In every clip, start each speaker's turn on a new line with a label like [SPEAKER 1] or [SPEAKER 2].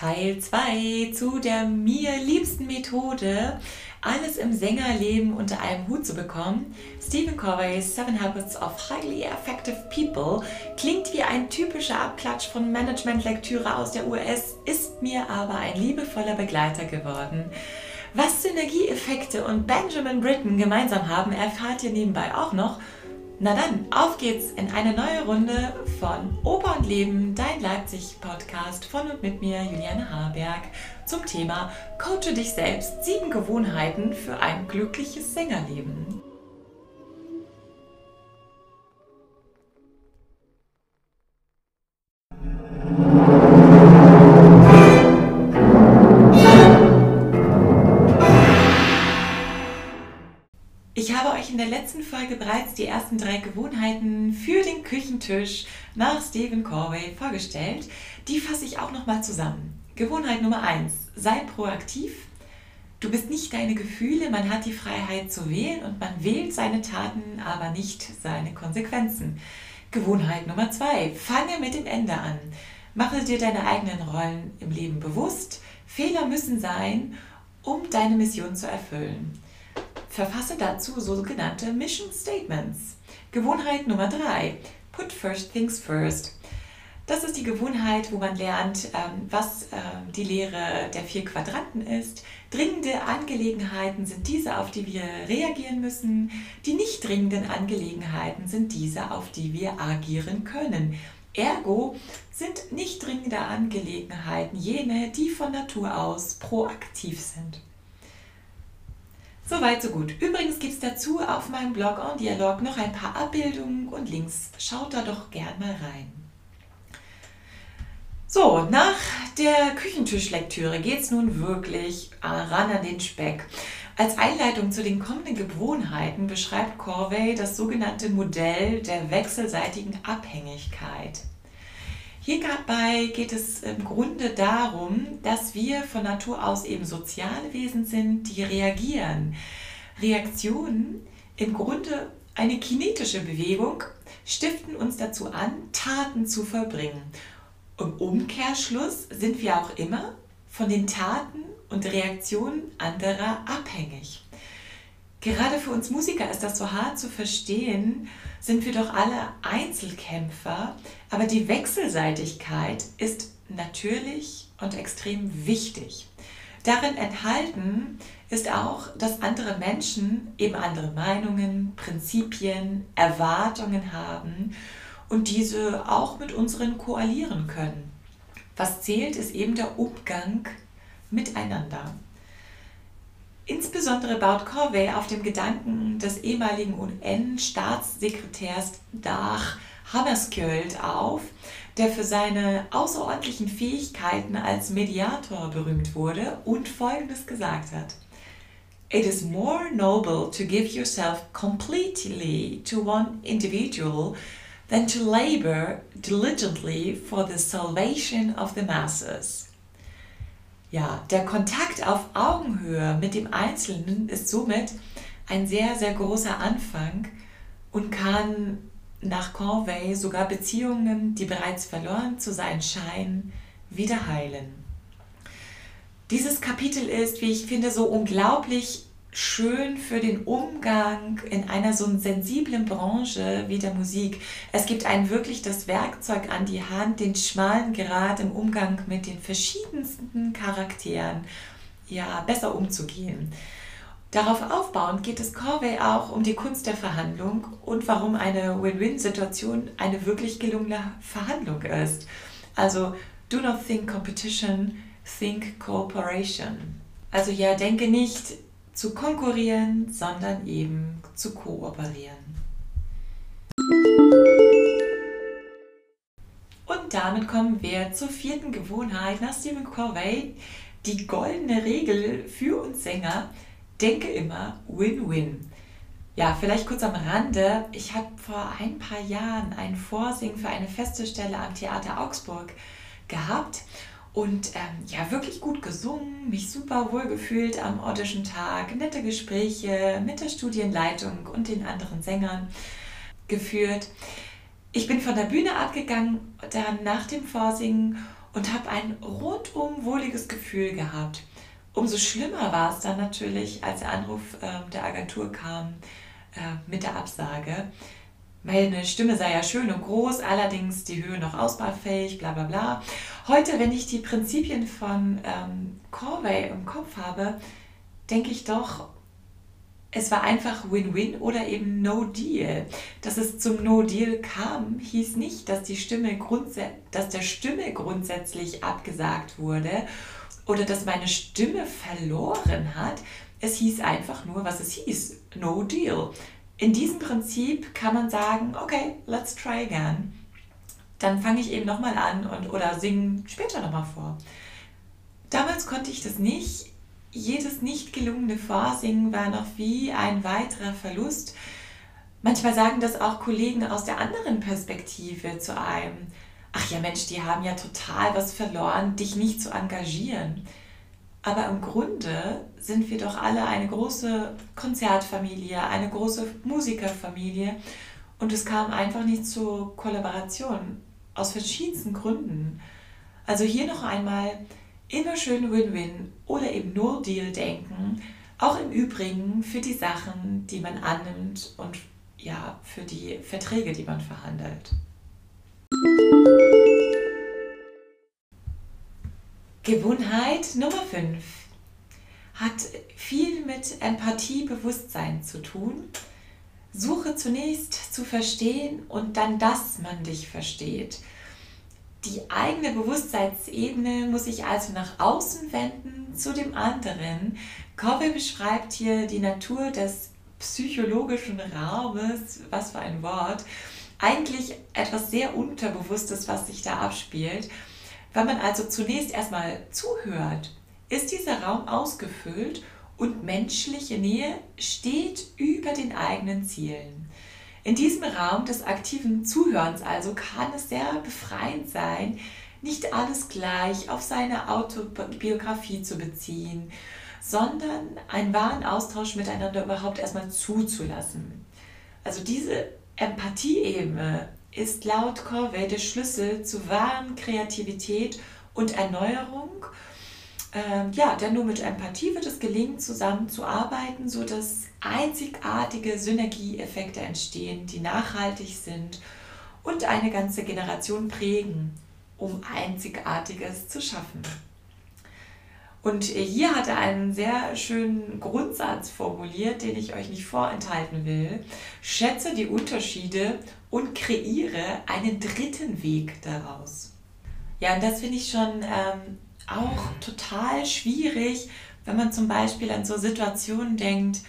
[SPEAKER 1] Teil 2 zu der mir liebsten Methode, alles im Sängerleben unter einem Hut zu bekommen. Stephen Covey's Seven Habits of Highly Effective People klingt wie ein typischer Abklatsch von Managementlektüre aus der US, ist mir aber ein liebevoller Begleiter geworden. Was Synergieeffekte und Benjamin Britten gemeinsam haben, erfahrt ihr nebenbei auch noch. Na dann, auf geht's in eine neue Runde von Oper und Leben, dein Leipzig-Podcast von und mit mir, Juliane Haberg, zum Thema Coache dich selbst, sieben Gewohnheiten für ein glückliches Sängerleben. Ich habe euch in der letzten Folge bereits die ersten drei Gewohnheiten für den Küchentisch nach Stephen Corway vorgestellt. Die fasse ich auch nochmal zusammen. Gewohnheit Nummer eins: Sei proaktiv. Du bist nicht deine Gefühle, man hat die Freiheit zu wählen und man wählt seine Taten, aber nicht seine Konsequenzen. Gewohnheit Nummer zwei: Fange mit dem Ende an. Mache dir deine eigenen Rollen im Leben bewusst. Fehler müssen sein, um deine Mission zu erfüllen. Verfasse dazu sogenannte Mission Statements. Gewohnheit Nummer 3. Put first things first. Das ist die Gewohnheit, wo man lernt, ähm, was ähm, die Lehre der vier Quadranten ist. Dringende Angelegenheiten sind diese, auf die wir reagieren müssen. Die nicht dringenden Angelegenheiten sind diese, auf die wir agieren können. Ergo sind nicht dringende Angelegenheiten jene, die von Natur aus proaktiv sind. Soweit, so gut. Übrigens gibt es dazu auf meinem Blog On Dialog noch ein paar Abbildungen und Links. Schaut da doch gern mal rein. So, nach der Küchentischlektüre geht es nun wirklich ran an den Speck. Als Einleitung zu den kommenden Gewohnheiten beschreibt Corvey das sogenannte Modell der wechselseitigen Abhängigkeit. Hierbei geht es im Grunde darum, dass wir von Natur aus eben soziale Wesen sind, die reagieren. Reaktionen, im Grunde eine kinetische Bewegung, stiften uns dazu an, Taten zu vollbringen. Im Umkehrschluss sind wir auch immer von den Taten und Reaktionen anderer abhängig. Gerade für uns Musiker ist das so hart zu verstehen, sind wir doch alle Einzelkämpfer, aber die Wechselseitigkeit ist natürlich und extrem wichtig. Darin enthalten ist auch, dass andere Menschen eben andere Meinungen, Prinzipien, Erwartungen haben und diese auch mit unseren koalieren können. Was zählt, ist eben der Umgang miteinander. Insbesondere baut Corvey auf dem Gedanken des ehemaligen UN-Staatssekretärs Dag Hammarskjöld auf, der für seine außerordentlichen Fähigkeiten als Mediator berühmt wurde und Folgendes gesagt hat. It is more noble to give yourself completely to one individual than to labor diligently for the salvation of the masses. Ja, der Kontakt auf Augenhöhe mit dem Einzelnen ist somit ein sehr, sehr großer Anfang und kann nach Corvey sogar Beziehungen, die bereits verloren zu sein scheinen, wieder heilen. Dieses Kapitel ist, wie ich finde, so unglaublich schön für den Umgang in einer so sensiblen Branche wie der Musik. Es gibt einem wirklich das Werkzeug an die Hand, den schmalen Grad im Umgang mit den verschiedensten Charakteren ja besser umzugehen. Darauf aufbauend geht es Corvey auch um die Kunst der Verhandlung und warum eine Win-Win-Situation eine wirklich gelungene Verhandlung ist. Also, do not think competition, think cooperation. Also ja, denke nicht zu konkurrieren, sondern eben zu kooperieren. Und damit kommen wir zur vierten Gewohnheit nach Stephen Covey. Die goldene Regel für uns Sänger, denke immer Win-Win. Ja, vielleicht kurz am Rande. Ich habe vor ein paar Jahren ein Vorsingen für eine feste Stelle am Theater Augsburg gehabt und ähm, ja, wirklich gut gesungen, mich super wohl gefühlt am Audition Tag, nette Gespräche mit der Studienleitung und den anderen Sängern geführt. Ich bin von der Bühne abgegangen, dann nach dem Vorsingen und habe ein rundum wohliges Gefühl gehabt. Umso schlimmer war es dann natürlich, als der Anruf äh, der Agentur kam äh, mit der Absage. Meine Stimme sei ja schön und groß, allerdings die Höhe noch ausbaufähig, bla bla bla. Heute, wenn ich die Prinzipien von ähm, Corvey im Kopf habe, denke ich doch, es war einfach Win-Win oder eben No Deal. Dass es zum No Deal kam, hieß nicht, dass, die Stimme dass der Stimme grundsätzlich abgesagt wurde oder dass meine Stimme verloren hat. Es hieß einfach nur, was es hieß. No Deal. In diesem Prinzip kann man sagen, okay, let's try again. Dann fange ich eben nochmal an und, oder singe später nochmal vor. Damals konnte ich das nicht jedes nicht gelungene Vorsingen war noch wie ein weiterer Verlust. Manchmal sagen das auch Kollegen aus der anderen Perspektive zu einem. Ach ja Mensch, die haben ja total was verloren, dich nicht zu engagieren. Aber im Grunde sind wir doch alle eine große Konzertfamilie, eine große Musikerfamilie und es kam einfach nicht zur Kollaboration aus verschiedensten Gründen. Also hier noch einmal, immer schön Win-Win oder eben nur Deal denken. Auch im Übrigen für die Sachen, die man annimmt und ja, für die Verträge, die man verhandelt. Gewohnheit Nummer 5 hat viel mit Empathie, Bewusstsein zu tun. Suche zunächst zu verstehen und dann, dass man dich versteht. Die eigene Bewusstseinsebene muss sich also nach außen wenden zu dem anderen. Covey beschreibt hier die Natur des psychologischen Raumes, was für ein Wort, eigentlich etwas sehr Unterbewusstes, was sich da abspielt. Wenn man also zunächst erstmal zuhört, ist dieser Raum ausgefüllt und menschliche Nähe steht über den eigenen Zielen. In diesem Raum des aktiven Zuhörens also kann es sehr befreiend sein, nicht alles gleich auf seine Autobiografie zu beziehen, sondern einen wahren Austausch miteinander überhaupt erstmal zuzulassen. Also diese Empathieebene ist laut Corvey der Schlüssel zu wahren Kreativität und Erneuerung. Ähm, ja, denn nur mit Empathie wird es gelingen, zusammenzuarbeiten, sodass einzigartige Synergieeffekte entstehen, die nachhaltig sind und eine ganze Generation prägen, um Einzigartiges zu schaffen. Und hier hat er einen sehr schönen Grundsatz formuliert, den ich euch nicht vorenthalten will. Schätze die Unterschiede und kreiere einen dritten Weg daraus. Ja, und das finde ich schon ähm, auch total schwierig, wenn man zum Beispiel an so Situationen denkt,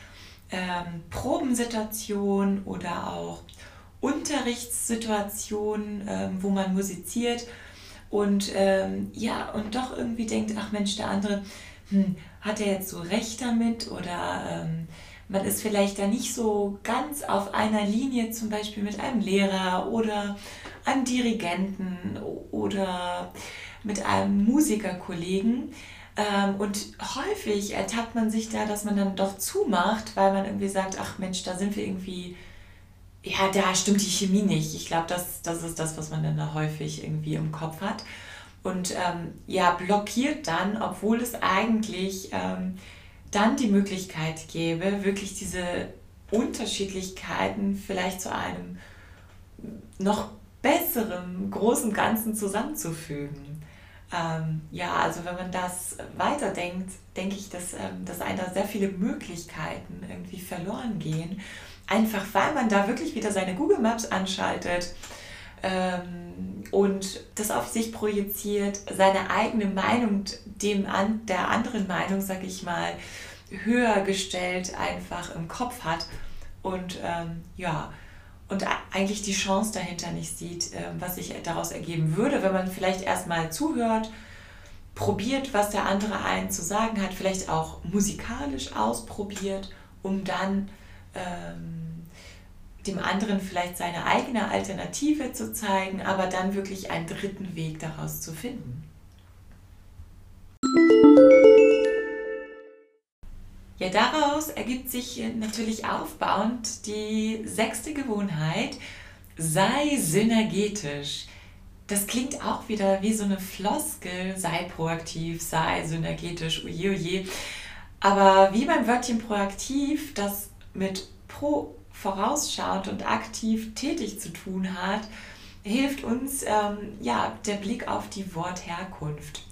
[SPEAKER 1] ähm, Probensituationen oder auch Unterrichtssituationen, ähm, wo man musiziert und ähm, ja, und doch irgendwie denkt, ach Mensch, der andere, hm, hat er jetzt so recht damit oder ähm, man ist vielleicht da nicht so ganz auf einer Linie, zum Beispiel mit einem Lehrer oder einem Dirigenten oder mit einem Musikerkollegen. Ähm, und häufig ertappt man sich da, dass man dann doch zumacht, weil man irgendwie sagt, ach Mensch, da sind wir irgendwie, ja, da stimmt die Chemie nicht. Ich glaube, das, das ist das, was man dann da häufig irgendwie im Kopf hat. Und ähm, ja, blockiert dann, obwohl es eigentlich ähm, dann die Möglichkeit gäbe, wirklich diese Unterschiedlichkeiten vielleicht zu einem noch besseren großen Ganzen zusammenzufügen. Ähm, ja, also wenn man das weiterdenkt, denke ich, dass, ähm, dass einem da sehr viele Möglichkeiten irgendwie verloren gehen. Einfach weil man da wirklich wieder seine Google Maps anschaltet ähm, und das auf sich projiziert, seine eigene Meinung dem an, der anderen Meinung, sag ich mal, höher gestellt einfach im Kopf hat und ähm, ja, und eigentlich die Chance dahinter nicht sieht, ähm, was sich daraus ergeben würde, wenn man vielleicht erstmal zuhört, probiert, was der andere einen zu sagen hat, vielleicht auch musikalisch ausprobiert, um dann ähm, dem anderen vielleicht seine eigene Alternative zu zeigen, aber dann wirklich einen dritten Weg daraus zu finden. Ja, daraus ergibt sich natürlich aufbauend die sechste Gewohnheit, sei synergetisch. das klingt auch wieder wie so eine Floskel, sei proaktiv, sei synergetisch, oje, oje. Aber wie beim Wörtchen proaktiv, das mit pro vorausschauend und aktiv tätig zu tun hat, hilft uns ähm, ja der Blick auf die Wortherkunft.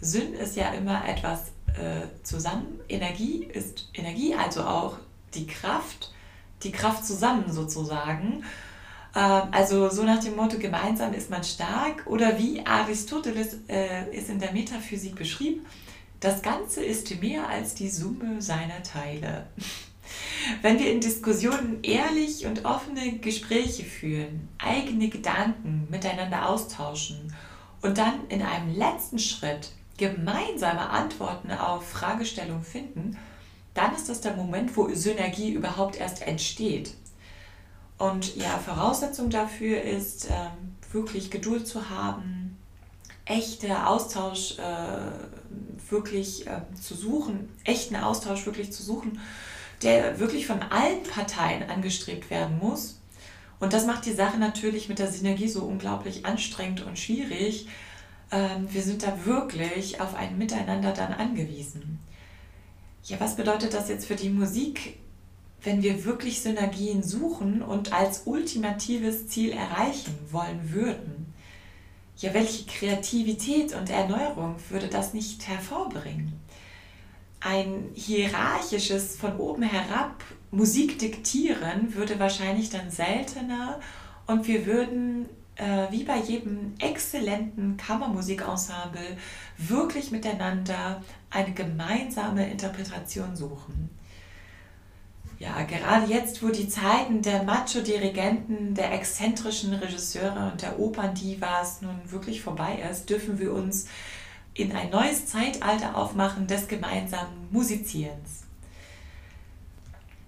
[SPEAKER 1] Syn ist ja immer etwas äh, zusammen. Energie ist Energie, also auch die Kraft, die Kraft zusammen sozusagen. Ähm, also so nach dem Motto, gemeinsam ist man stark oder wie Aristoteles äh, es in der Metaphysik beschrieb, das Ganze ist mehr als die Summe seiner Teile. Wenn wir in Diskussionen ehrlich und offene Gespräche führen, eigene Gedanken miteinander austauschen und dann in einem letzten Schritt gemeinsame Antworten auf Fragestellungen finden, dann ist das der Moment, wo Synergie überhaupt erst entsteht. Und ja, Voraussetzung dafür ist, ähm, wirklich Geduld zu haben, echter Austausch äh, wirklich äh, zu suchen, echten Austausch wirklich zu suchen, der wirklich von allen Parteien angestrebt werden muss. Und das macht die Sache natürlich mit der Synergie so unglaublich anstrengend und schwierig. Ähm, wir sind da wirklich auf ein Miteinander dann angewiesen. Ja, was bedeutet das jetzt für die Musik, wenn wir wirklich Synergien suchen und als ultimatives Ziel erreichen wollen würden? Ja, welche Kreativität und Erneuerung würde das nicht hervorbringen? Ein hierarchisches von oben herab Musik diktieren würde wahrscheinlich dann seltener und wir würden äh, wie bei jedem exzellenten Kammermusikensemble wirklich miteinander eine gemeinsame Interpretation suchen. Ja, gerade jetzt, wo die Zeiten der Macho-Dirigenten, der exzentrischen Regisseure und der Operndivas nun wirklich vorbei ist, dürfen wir uns in ein neues Zeitalter aufmachen des gemeinsamen Musizierens.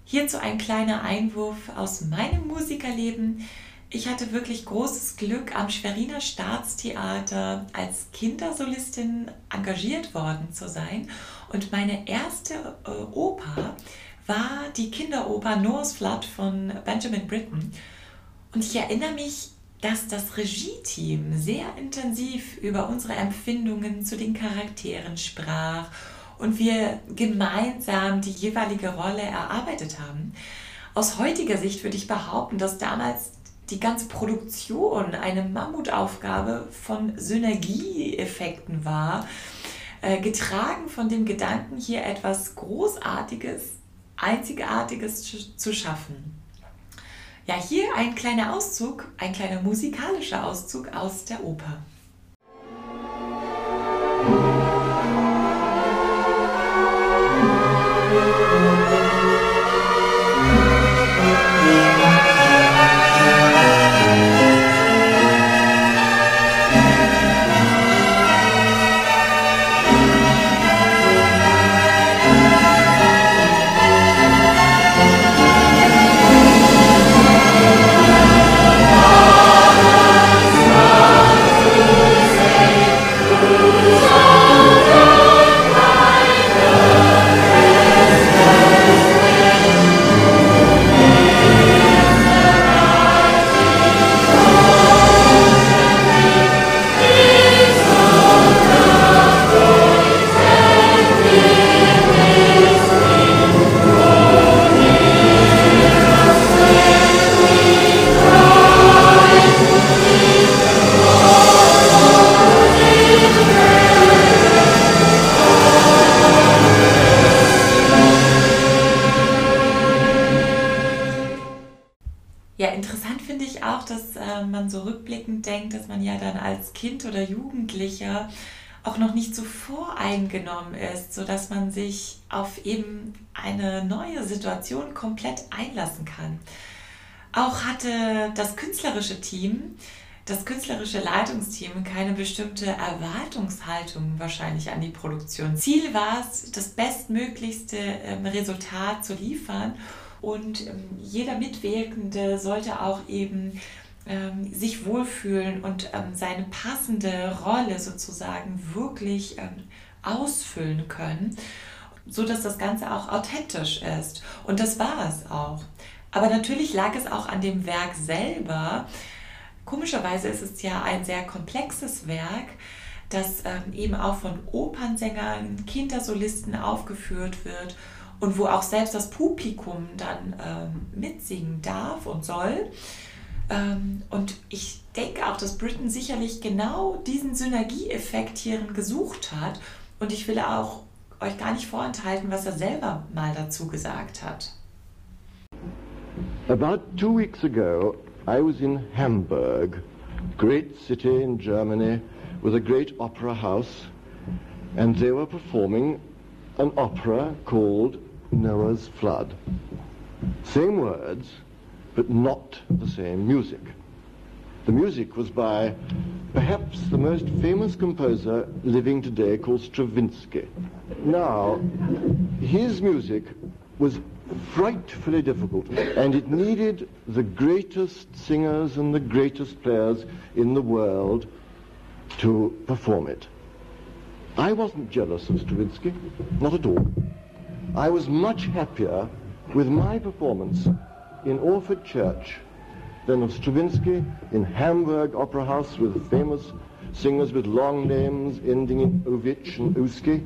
[SPEAKER 1] Hierzu ein kleiner Einwurf aus meinem Musikerleben. Ich hatte wirklich großes Glück, am Schweriner Staatstheater als Kindersolistin engagiert worden zu sein. Und meine erste äh, Oper war die Kinderoper Noah's Flood von Benjamin Britten. Und ich erinnere mich, dass das Regie-Team sehr intensiv über unsere Empfindungen zu den Charakteren sprach und wir gemeinsam die jeweilige Rolle erarbeitet haben. Aus heutiger Sicht würde ich behaupten, dass damals die ganze Produktion eine Mammutaufgabe von Synergieeffekten war, äh, getragen von dem Gedanken, hier etwas Großartiges, Einzigartiges zu schaffen. Ja, hier ein kleiner Auszug, ein kleiner musikalischer Auszug aus der Oper. Kind oder Jugendlicher auch noch nicht so voreingenommen ist, sodass man sich auf eben eine neue Situation komplett einlassen kann. Auch hatte das künstlerische Team, das künstlerische Leitungsteam keine bestimmte Erwartungshaltung wahrscheinlich an die Produktion. Ziel war es, das bestmöglichste ähm, Resultat zu liefern und ähm, jeder Mitwirkende sollte auch eben ähm, sich wohlfühlen und ähm, seine passende Rolle sozusagen wirklich ähm, ausfüllen können, so dass das Ganze auch authentisch ist. Und das war es auch. Aber natürlich lag es auch an dem Werk selber, Komischerweise ist es ja ein sehr komplexes Werk, das ähm, eben auch von Opernsängern, Kindersolisten aufgeführt wird und wo auch selbst das Publikum dann ähm, mitsingen darf und soll. Ähm, und ich denke auch, dass Britain sicherlich genau diesen Synergieeffekt hierin gesucht hat. Und ich will auch euch gar nicht vorenthalten, was er selber mal dazu gesagt hat.
[SPEAKER 2] About two weeks ago, I was in Hamburg, great city in Germany with a great opera house, and they were performing an opera called Noah's Flood. Same words, but not the same music. The music was by perhaps the most famous composer living today called Stravinsky. Now, his music was frightfully difficult and it needed the greatest singers and the greatest players in the world to perform it. I wasn't jealous of Stravinsky, not at all. I was much happier with my performance in Orford Church than of Stravinsky in Hamburg Opera House with famous singers with long names ending in Ovich and Uski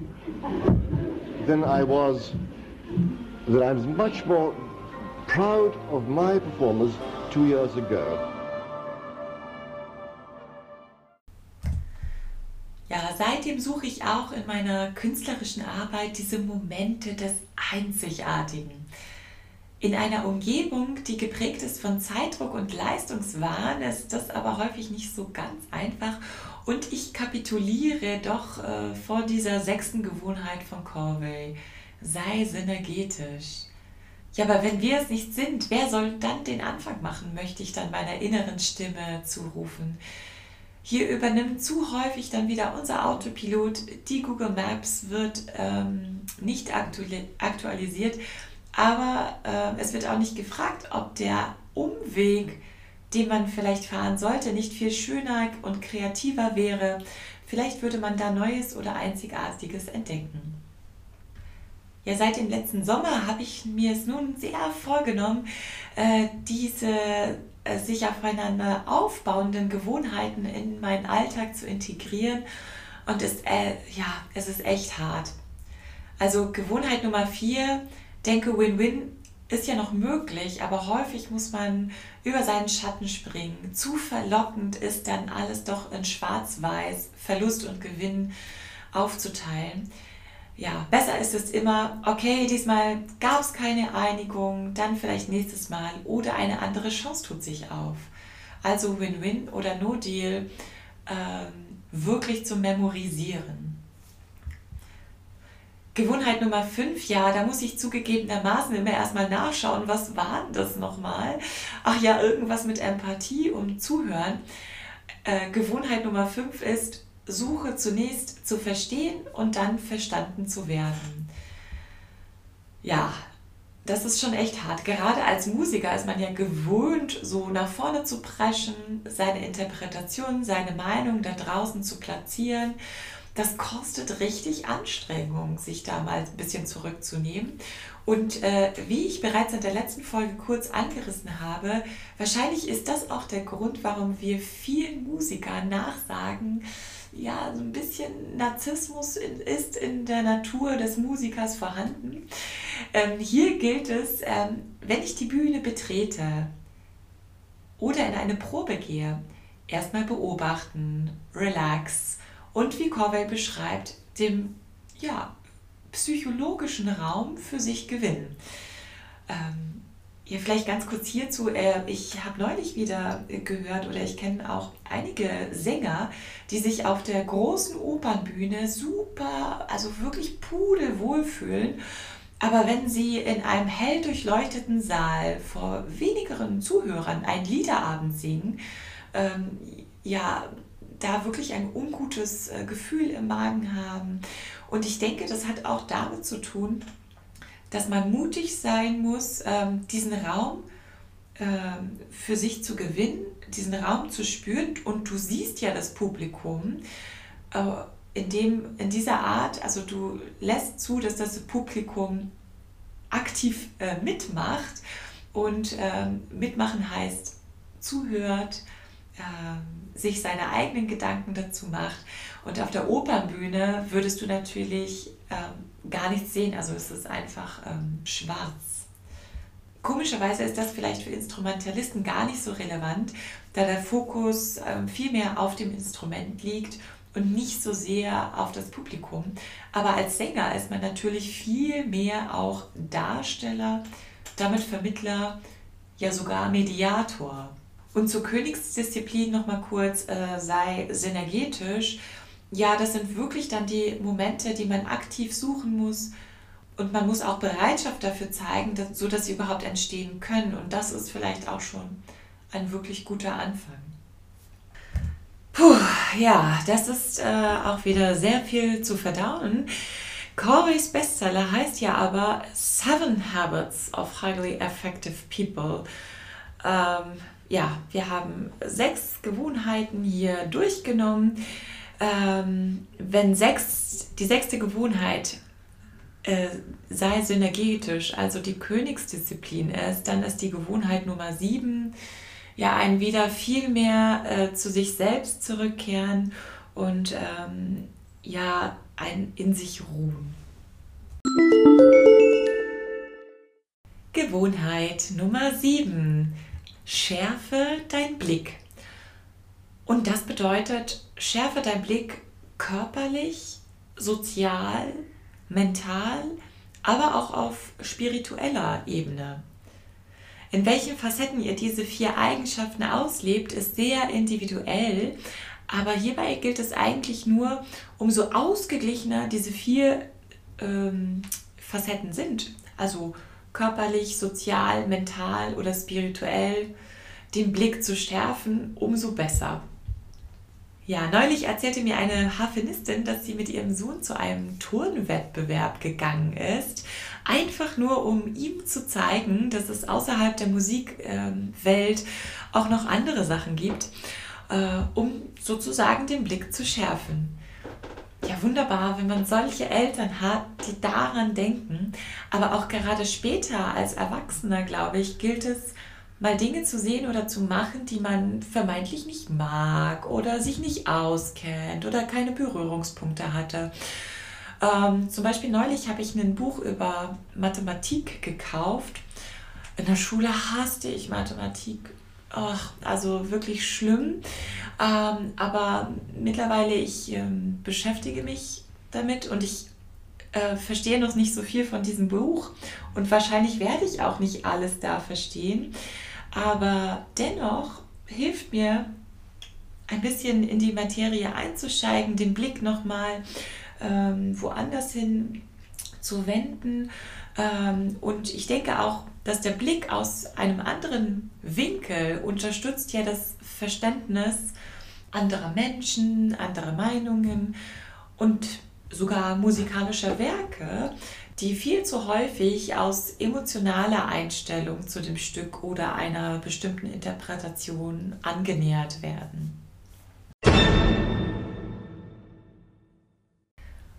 [SPEAKER 2] Then I was, that I was much more proud of my performers two years ago.
[SPEAKER 1] Ja, seitdem suche ich auch in meiner künstlerischen Arbeit diese Momente des Einzigartigen. In einer Umgebung, die geprägt ist von Zeitdruck und Leistungswahn, ist das aber häufig nicht so ganz einfach und ich kapituliere doch äh, vor dieser sechsten Gewohnheit von Corvey. Sei synergetisch. Ja, aber wenn wir es nicht sind, wer soll dann den Anfang machen, möchte ich dann meiner inneren Stimme zurufen. Hier übernimmt zu häufig dann wieder unser Autopilot. Die Google Maps wird ähm, nicht aktualisiert aber äh, es wird auch nicht gefragt, ob der Umweg, den man vielleicht fahren sollte, nicht viel schöner und kreativer wäre. Vielleicht würde man da Neues oder Einzigartiges entdecken. Ja, seit dem letzten Sommer habe ich mir es nun sehr vorgenommen, äh, diese äh, sich aufeinander aufbauenden Gewohnheiten in meinen Alltag zu integrieren. Und es, äh, ja, es ist echt hart. Also Gewohnheit Nummer vier, denke, Win-Win ist ja noch möglich, aber häufig muss man über seinen Schatten springen. Zu verlockend ist dann alles doch in Schwarz-Weiß, Verlust und Gewinn aufzuteilen. Ja, besser ist es immer, okay, diesmal gab es keine Einigung, dann vielleicht nächstes Mal oder eine andere Chance tut sich auf. Also Win-Win oder No-Deal ähm, wirklich zu memorisieren. Gewohnheit Nummer 5, ja, da muss ich zugegebenermaßen immer erstmal nachschauen, was war denn das nochmal? Ach ja, irgendwas mit Empathie und Zuhören. Äh, Gewohnheit Nummer 5 ist, suche zunächst zu verstehen und dann verstanden zu werden. Ja, das ist schon echt hart. Gerade als Musiker ist man ja gewöhnt, so nach vorne zu preschen, seine Interpretation, seine Meinung da draußen zu platzieren das kostet richtig Anstrengung, sich da mal ein bisschen zurückzunehmen. Und äh, wie ich bereits in der letzten Folge kurz angerissen habe, wahrscheinlich ist das auch der Grund, warum wir vielen Musikern nachsagen, ja, so ein bisschen Narzissmus ist in der Natur des Musikers vorhanden. Ähm, hier gilt es, ähm, wenn ich die Bühne betrete oder in eine Probe gehe, erstmal beobachten, relax, und wie Corvey beschreibt, dem ja, psychologischen Raum für sich gewinnen. Ähm, ja, vielleicht ganz kurz hierzu. Äh, ich habe neulich wieder gehört oder ich kenne auch einige Sänger, die sich auf der großen Opernbühne super, also wirklich pudelwohl fühlen. Aber wenn sie in einem hell durchleuchteten Saal vor wenigeren Zuhörern einen Liederabend singen, ähm, ja, da wirklich ein ungutes äh, Gefühl im Magen haben. Und ich denke, das hat auch damit zu tun, dass man mutig sein muss, ähm, diesen Raum ähm, für sich zu gewinnen, diesen Raum zu spüren. Und du siehst ja das Publikum. Äh, in, dem, in dieser Art, also du lässt zu, dass das Publikum aktiv äh, mitmacht und ähm, mitmachen heißt zuhört, sich seine eigenen Gedanken dazu macht. Und auf der Opernbühne würdest du natürlich ähm, gar nichts sehen, also es ist einfach ähm, schwarz. Komischerweise ist das vielleicht für Instrumentalisten gar nicht so relevant, da der Fokus ähm, viel mehr auf dem Instrument liegt und nicht so sehr auf das Publikum. Aber als Sänger ist man natürlich viel mehr auch Darsteller, damit Vermittler, ja sogar Mediator. Und zur Königsdisziplin nochmal kurz, äh, sei synergetisch. Ja, das sind wirklich dann die Momente, die man aktiv suchen muss. Und man muss auch Bereitschaft dafür zeigen, dass, so sie überhaupt entstehen können. Und das ist vielleicht auch schon ein wirklich guter Anfang. Puh, ja, das ist äh, auch wieder sehr viel zu verdauen. Corveys Bestseller heißt ja aber Seven Habits of Highly Effective People. Ähm, ja, wir haben sechs Gewohnheiten hier durchgenommen. Ähm, wenn sechs, die sechste Gewohnheit äh, sei synergetisch, also die Königsdisziplin ist, dann ist die Gewohnheit Nummer sieben ja ein wieder viel mehr äh, zu sich selbst zurückkehren und ähm, ja ein in sich ruhen. Gewohnheit Nummer 7. Schärfe dein Blick. Und das bedeutet, schärfe dein Blick körperlich, sozial, mental, aber auch auf spiritueller Ebene. In welchen Facetten ihr diese vier Eigenschaften auslebt, ist sehr individuell, aber hierbei gilt es eigentlich nur, umso ausgeglichener diese vier ähm, Facetten sind, also körperlich, sozial, mental oder spirituell, den Blick zu schärfen, umso besser. Ja, neulich erzählte mir eine Harfenistin, dass sie mit ihrem Sohn zu einem Turnwettbewerb gegangen ist, einfach nur um ihm zu zeigen, dass es außerhalb der Musikwelt auch noch andere Sachen gibt, äh, um sozusagen den Blick zu schärfen. Wunderbar, wenn man solche Eltern hat, die daran denken, aber auch gerade später als Erwachsener, glaube ich, gilt es, mal Dinge zu sehen oder zu machen, die man vermeintlich nicht mag oder sich nicht auskennt oder keine Berührungspunkte hatte. Ähm, zum Beispiel neulich habe ich ein Buch über Mathematik gekauft. In der Schule hasste ich Mathematik. Ach, also wirklich schlimm. Ähm, aber mittlerweile ich ähm, beschäftige mich damit und ich äh, verstehe noch nicht so viel von diesem Buch und wahrscheinlich werde ich auch nicht alles da verstehen. Aber dennoch hilft mir ein bisschen in die Materie einzusteigen, den Blick nochmal ähm, woanders hin zu wenden. Ähm, und ich denke auch, dass der Blick aus einem anderen Winkel unterstützt ja das Verständnis anderer Menschen, anderer Meinungen und sogar musikalischer Werke, die viel zu häufig aus emotionaler Einstellung zu dem Stück oder einer bestimmten Interpretation angenähert werden.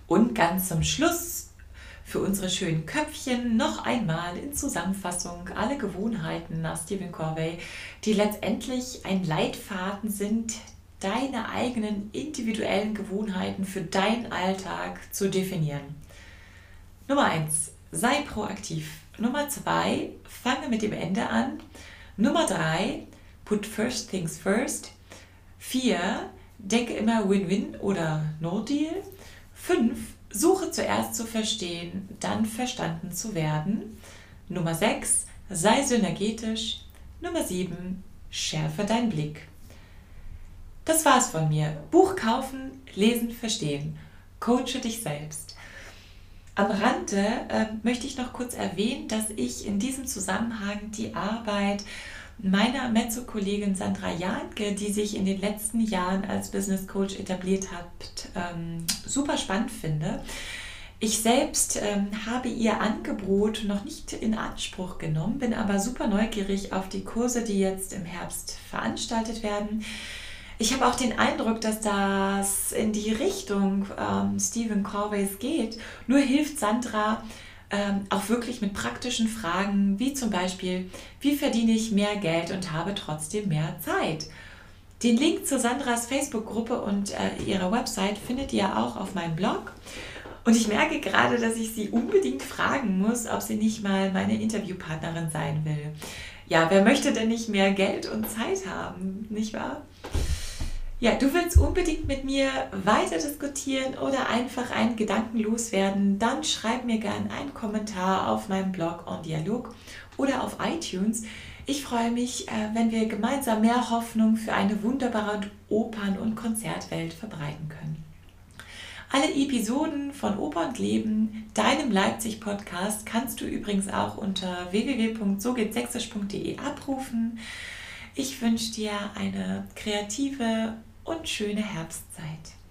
[SPEAKER 1] Und ganz zum Schluss für unsere schönen Köpfchen noch einmal in Zusammenfassung alle Gewohnheiten nach Stephen Corvey, die letztendlich ein Leitfaden sind, deine eigenen individuellen Gewohnheiten für deinen Alltag zu definieren. Nummer 1, sei proaktiv. Nummer 2, fange mit dem Ende an. Nummer 3, put first things first. 4, denke immer Win-Win oder No-Deal. 5, suche zuerst zu verstehen, dann verstanden zu werden. Nummer 6, sei synergetisch. Nummer 7, schärfe deinen Blick. Das war's von mir. Buch kaufen, lesen, verstehen. Coache dich selbst. Am Rande äh, möchte ich noch kurz erwähnen, dass ich in diesem Zusammenhang die Arbeit meiner Mezzo-Kollegin Sandra Janke, die sich in den letzten Jahren als Business Coach etabliert hat, ähm, super spannend finde. Ich selbst ähm, habe ihr Angebot noch nicht in Anspruch genommen, bin aber super neugierig auf die Kurse, die jetzt im Herbst veranstaltet werden. Ich habe auch den Eindruck, dass das in die Richtung ähm, Stephen Corveys geht. Nur hilft Sandra ähm, auch wirklich mit praktischen Fragen, wie zum Beispiel, wie verdiene ich mehr Geld und habe trotzdem mehr Zeit? Den Link zu Sandras Facebook-Gruppe und äh, ihrer Website findet ihr auch auf meinem Blog. Und ich merke gerade, dass ich sie unbedingt fragen muss, ob sie nicht mal meine Interviewpartnerin sein will. Ja, wer möchte denn nicht mehr Geld und Zeit haben, nicht wahr? Ja, du willst unbedingt mit mir weiter diskutieren oder einfach einen Gedanken loswerden, dann schreib mir gerne einen Kommentar auf meinem Blog On Dialog oder auf iTunes. Ich freue mich, äh, wenn wir gemeinsam mehr Hoffnung für eine wunderbare Opern- und Konzertwelt verbreiten können. Alle Episoden von Oper und Leben, deinem Leipzig-Podcast, kannst du übrigens auch unter www.sogehtsächsisch.de abrufen. Ich wünsche dir eine kreative und schöne Herbstzeit.